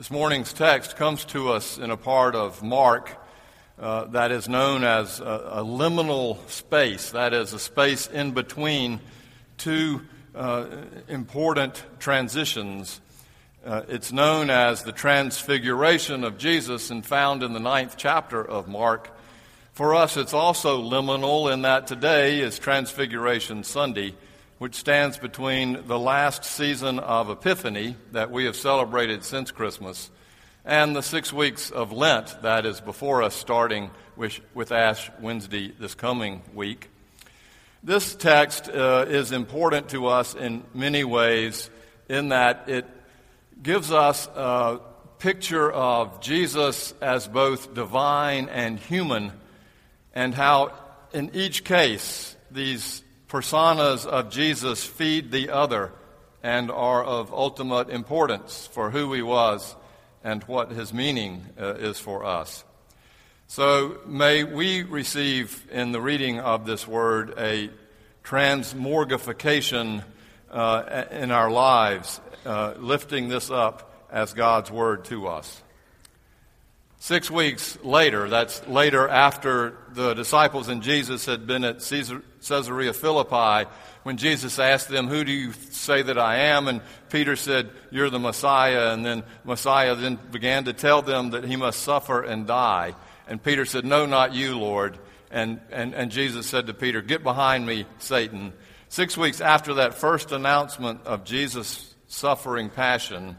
This morning's text comes to us in a part of Mark uh, that is known as a, a, liminal space, that is, a space in between two uh, important transitions. Uh, it's known as the Transfiguration of Jesus and found in the ninth chapter of Mark. For us, it's also liminal in that today is Transfiguration Sunday which stands between the last season of Epiphany that we have celebrated since Christmas and the six weeks of Lent that is before us, starting with, Ash Wednesday this coming week. This text uh, is important to us in many ways, in that it gives us a picture of Jesus as both divine and human, and how in each case these personas of Jesus feed the other and are of ultimate importance for who he was and what his meaning uh, is for us. So may we receive in the reading of this word a transmorgification uh, in our lives, uh, lifting this up as God's word to us. Six weeks later, that's later after the disciples and Jesus had been at Caesar, Caesarea Philippi, when Jesus asked them, Who do you say that I am? And Peter said, You're the Messiah. And then Messiah then began to tell them that he must suffer and die. And Peter said, No, not you, Lord. And, and, and Jesus said to Peter, Get behind me, Satan. Six weeks after that first announcement of Jesus' suffering passion,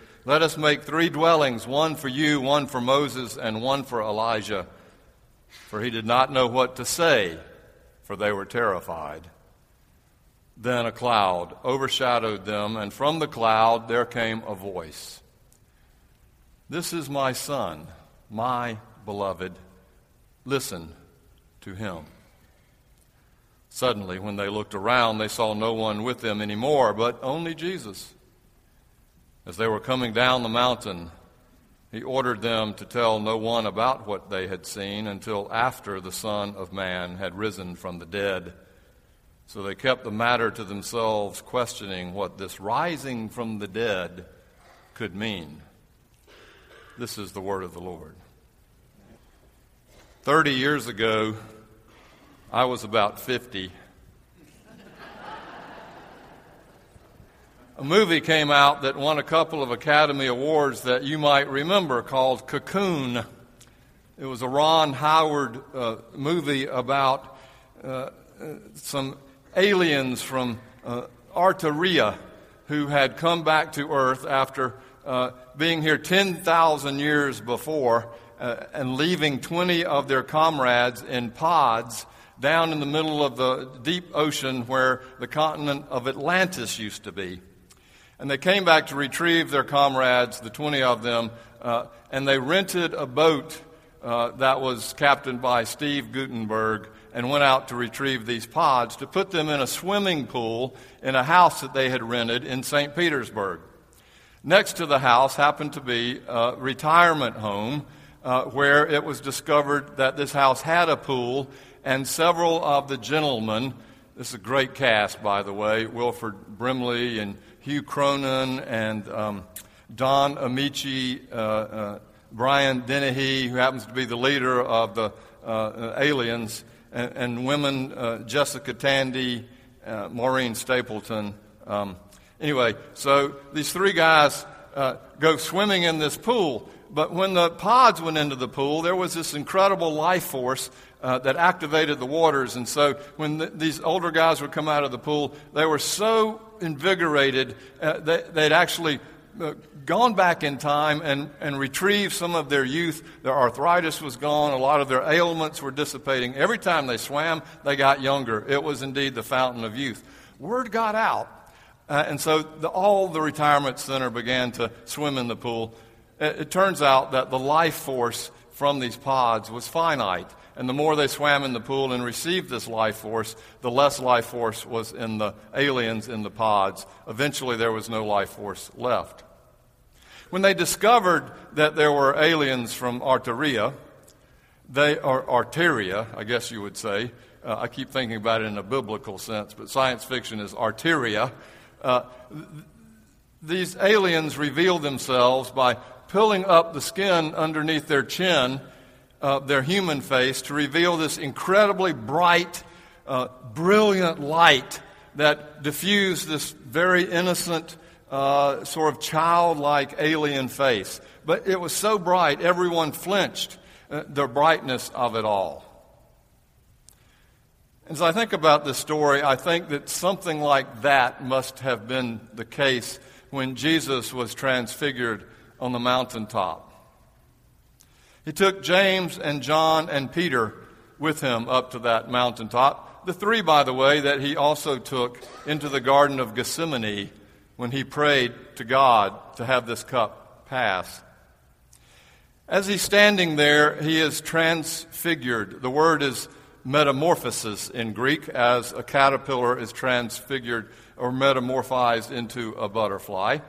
Let us make three dwellings one for you, one for Moses, and one for Elijah. For he did not know what to say, for they were terrified. Then a cloud overshadowed them, and from the cloud there came a voice This is my son, my beloved. Listen to him. Suddenly, when they looked around, they saw no one with them anymore, but only Jesus. As they were coming down the mountain, he ordered them to tell no one about what they had seen until after the Son of Man had risen from the dead. So they kept the matter to themselves, questioning what this rising from the dead could mean. This is the word of the Lord. Thirty years ago, I was about 50 a movie came out that won a couple of Academy Awards that you might remember called Cocoon. It was a Ron Howard uh, movie about uh, uh some aliens from uh, Artaria who had come back to Earth after uh, being here 10,000 years before uh, and leaving 20 of their comrades in pods down in the middle of the deep ocean where the continent of Atlantis used to be. And they came back to retrieve their comrades, the 20 of them, uh, and they rented a boat uh, that was captained by Steve Guttenberg and went out to retrieve these pods to put them in a swimming pool in a house that they had rented in St. Petersburg. Next to the house happened to be a retirement home uh, where it was discovered that this house had a pool and several of the gentlemen, this is a great cast, by the way, Wilford Brimley and Hume Cronyn and um, Don Ameche, uh, uh, Brian Dennehy, who happens to be the leader of the uh, uh aliens, and, and women uh, Jessica Tandy, Maureen Stapleton. Um, anyway, so these three guys go swimming in this pool. But when the pods went into the pool, there was this incredible life force uh, that activated the waters. And so when the, these older guys would come out of the pool, they were so invigorated, uh, they, would actually uh, gone back in time and, and retrieved some of their youth. Their arthritis was gone. A lot of their ailments were dissipating. Every time they swam, they got younger. It was indeed the fountain of youth. Word got out. Uh, and so the, all the retirement center began to swim in the pool. It, it turns out that the life force from these pods was finite. And the more they swam in the pool and received this life force, the less life force was in the aliens in the pods. Eventually, there was no life force left. When they discovered that there were aliens from Arteria, they are Arteria, I guess you would say. Uh, I keep thinking about it in a biblical sense, but science fiction is Arteria. Uh, th- these aliens reveal themselves by pulling up the skin underneath their chin, uh, their human face, to reveal this incredibly bright, uh, brilliant light that diffused this very innocent, uh, sort of childlike alien face. But it was so bright, everyone flinched, uh, the brightness of it all. As I think about this story, I think that something like that must have been the case when Jesus was transfigured on the mountaintop. He took James and John and Peter with him up to that mountaintop. The three, by the way, that he also took into the Garden of Gethsemane when he prayed to God to have this cup pass. As he's standing there, he is transfigured. The word is metamorphosis in Greek, as a caterpillar is transfigured or metamorphized into a butterfly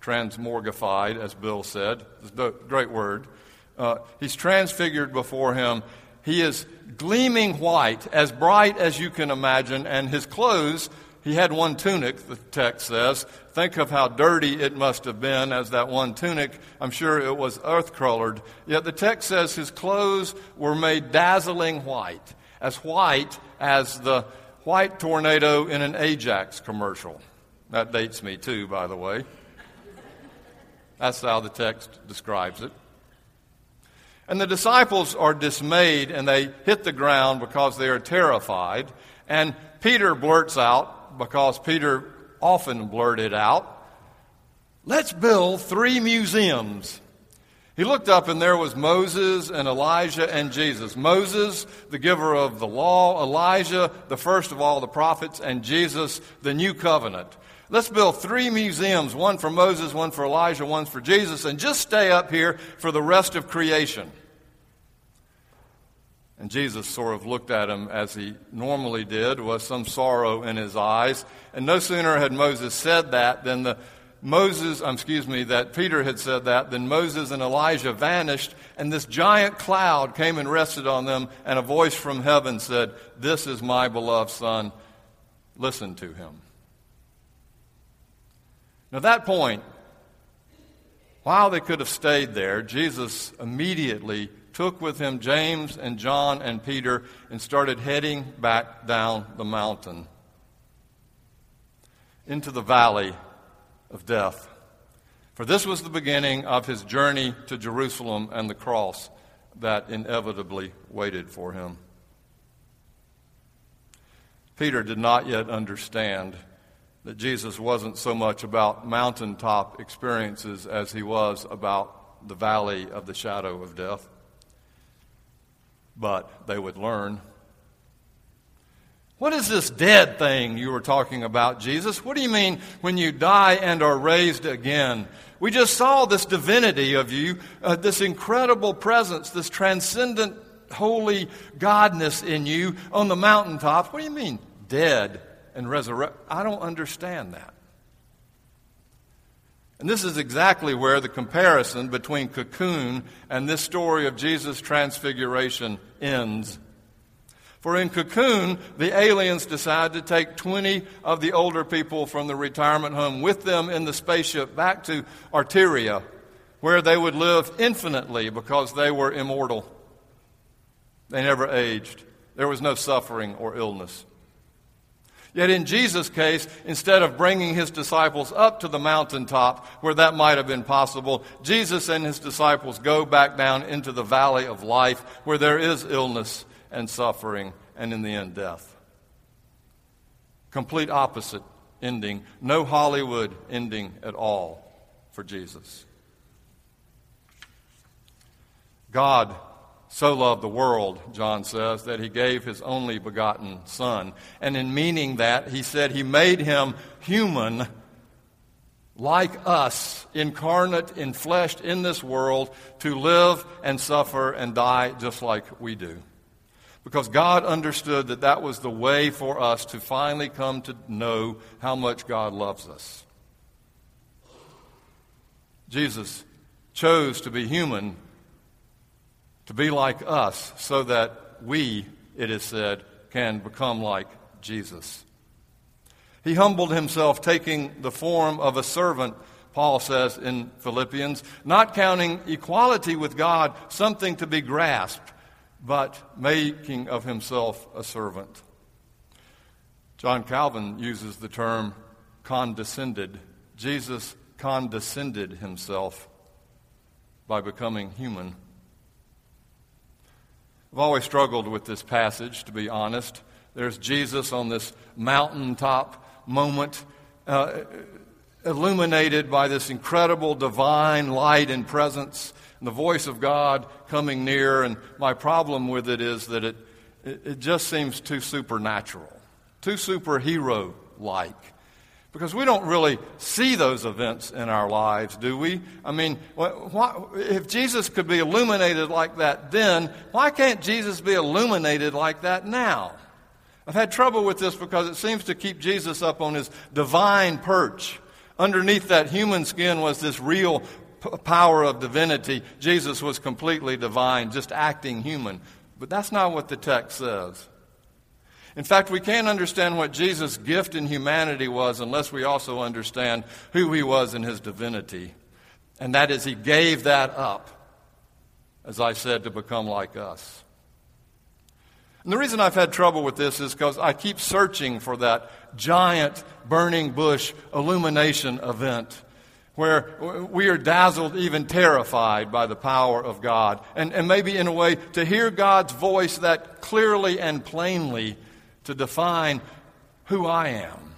transmorgified, as Bill said. It's a great word. Uh, he's transfigured before him. He is gleaming white, as bright as you can imagine, and his clothes, he had one tunic, the text says. Think of how dirty it must have been as that one tunic. I'm sure it was earth colored. Yet the text says his clothes were made dazzling white, as white as the white tornado in an Ajax commercial. That dates me too, by the way. That's how the text describes it. And the disciples are dismayed and they hit the ground because they are terrified. And Peter blurts out, because Peter often blurted out, let's build three museums. He looked up and there was Moses and Elijah and Jesus. Moses, the giver of the law, Elijah, the first of all the prophets, and Jesus, the new covenant. Let's build three museums one for Moses, one for Elijah, one for Jesus, and just stay up here for the rest of creation. And Jesus sort of looked at him as he normally did, with some sorrow in his eyes. And no sooner had Moses said that than the Moses, um, excuse me, that Peter had said that, then Moses and Elijah vanished, and this giant cloud came and rested on them, and a voice from heaven said, This is my beloved Son, listen to him. Now, at that point, while they could have stayed there, Jesus immediately took with him James and John and Peter and started heading back down the mountain into the valley of death. For this was the beginning of his journey to Jerusalem and the cross that inevitably waited for him. Peter did not yet understand that Jesus wasn't so much about mountaintop experiences as he was about the valley of the shadow of death. But they would learn. What is this dead thing you were talking about, Jesus? What do you mean when you die and are raised again? We just saw this divinity of you, uh, this incredible presence, this transcendent holy godness in you on the mountaintop. What do you mean, dead? And resurrect. I don't understand that. And this is exactly where the comparison between Cocoon and this story of Jesus' transfiguration ends. For in Cocoon, the aliens decide to take 20 of the older people from the retirement home with them in the spaceship back to Arteria, where they would live infinitely because they were immortal. They never aged. There was no suffering or illness. Yet in Jesus' case, instead of bringing his disciples up to the mountaintop where that might have been possible, Jesus and his disciples go back down into the valley of life where there is illness and suffering and in the end death. Complete opposite ending. No Hollywood ending at all for Jesus. God so loved the world, John says, that he gave his only begotten Son. And in meaning that, he said he made him human like us, incarnate, enfleshed in this world, to live and suffer and die just like we do. Because God understood that that was the way for us to finally come to know how much God loves us. Jesus chose to be human, to be like us, so that we, it is said, can become like Jesus. He humbled himself, taking the form of a servant, Paul says in Philippians, not counting equality with God something to be grasped, but making of himself a servant. John Calvin uses the term condescended. Jesus condescended himself by becoming human. I've always struggled with this passage, to be honest. There's Jesus on this mountaintop moment, uh, illuminated by this incredible divine light and presence, and the voice of God coming near. And my problem with it is that it, it, just seems too supernatural, too superhero like. Because we don't really see those events in our lives, do we? I mean, if Jesus could be illuminated like that then, why can't Jesus be illuminated like that now? I've had trouble with this because it seems to keep Jesus up on his divine perch. Underneath that human skin was this real p- power of divinity. Jesus was completely divine, just acting human. But that's not what the text says. In fact, we can't understand what Jesus' gift in humanity was unless we also understand who he was in his divinity. And that is, he gave that up, as I said, to become like us. And the reason I've had trouble with this is because I keep searching for that giant burning bush illumination event where we are dazzled, even terrified by the power of God. And, and maybe in a way to hear God's voice that clearly and plainly to define who I am.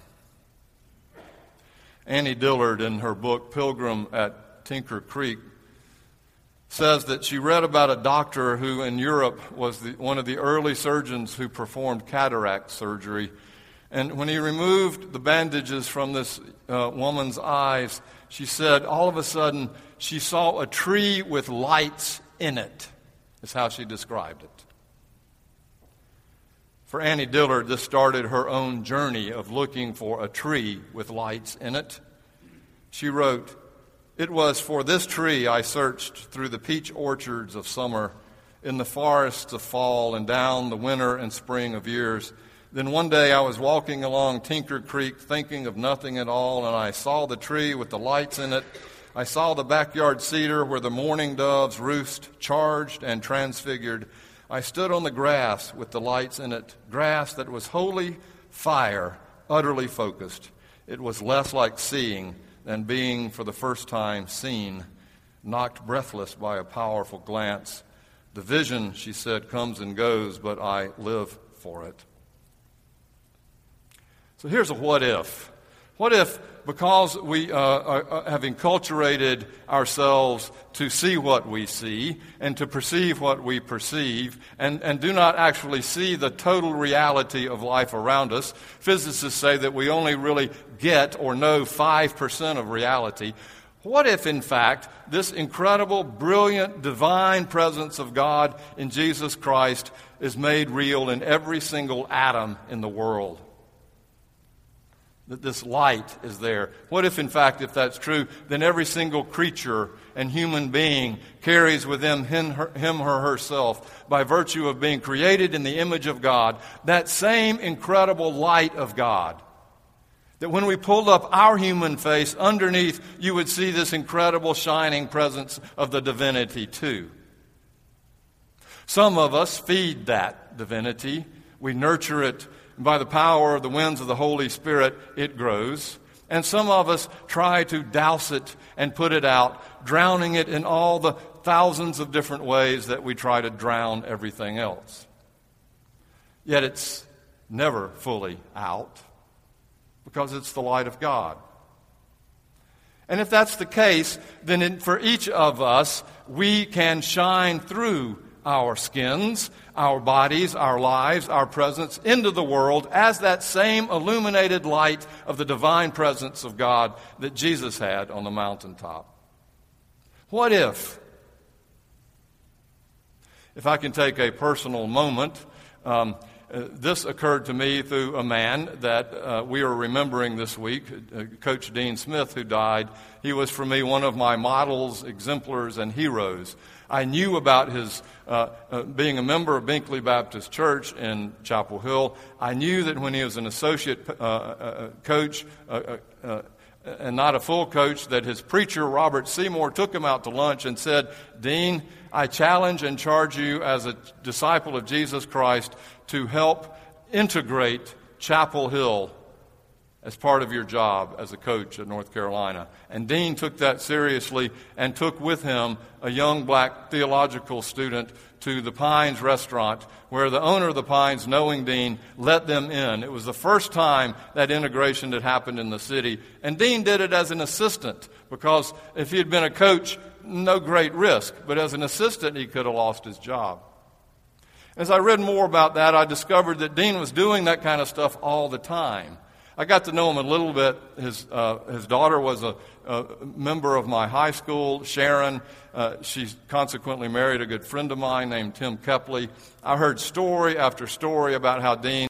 Annie Dillard, in her book Pilgrim at Tinker Creek, says that she read about a doctor who in Europe was the, one of the early surgeons who performed cataract surgery. And when he removed the bandages from this uh, woman's eyes, she said all of a sudden she saw a tree with lights in it, is how she described it. For Annie Dillard, this started her own journey of looking for a tree with lights in it. She wrote, it was for this tree I searched through the peach orchards of summer, in the forests of fall, and down the winter and spring of years. Then one day I was walking along Tinker Creek thinking of nothing at all, and I saw the tree with the lights in it. I saw the backyard cedar where the mourning doves roost, charged and transfigured. I stood on the grass with the lights in it, grass that was holy fire, utterly focused. It was less like seeing than being for the first time seen, knocked breathless by a powerful glance. The vision, she said, comes and goes, but I live for it. So here's a what if. What if, because we uh, are, uh, have enculturated ourselves to see what we see and to perceive what we perceive, and, and do not actually see the total reality of life around us, physicists say that we only really get or know 5% of reality. What if, in fact, this incredible, brilliant, divine presence of God in Jesus Christ is made real in every single atom in the world? That this light is there. What if, in fact, if that's true, then every single creature and human being carries within him, him or herself, by virtue of being created in the image of God, that same incredible light of God. That when we pulled up our human face, underneath you would see this incredible shining presence of the divinity, too. Some of us feed that divinity. We nurture it by the power of the winds of the Holy Spirit, it grows. And some of us try to douse it and put it out, drowning it in all the thousands of different ways that we try to drown everything else. Yet it's never fully out because it's the light of God. And if that's the case, then in, for each of us, we can shine through our skins, our bodies, our lives, our presence into the world as that same illuminated light of the divine presence of God that Jesus had on the mountaintop. What if, if I can take a personal moment, um, uh, this occurred to me through a man that uh, we are remembering this week, uh, Coach Dean Smith, who died. He was for me one of my models, exemplars, and heroes. I knew about his uh, uh, being a member of Binkley Baptist Church in Chapel Hill. I knew that when he was an associate uh, coach, and not a full coach, that his preacher, Robert Seymour, took him out to lunch and said, Dean, I challenge and charge you as a disciple of Jesus Christ to help integrate Chapel Hill as part of your job as a coach at North Carolina. And Dean took that seriously and took with him a young black theological student to the Pines restaurant, where the owner of the Pines, knowing Dean, let them in. It was the first time that integration had happened in the city. And Dean did it as an assistant, because if he had been a coach, no great risk. But as an assistant, he could have lost his job. As I read more about that, I discovered that Dean was doing that kind of stuff all the time. I got to know him a little bit. His, uh, his daughter was a, a, member of my high school, Sharon. Uh, she consequently married a good friend of mine named Tim Kepley. I heard story after story about how Dean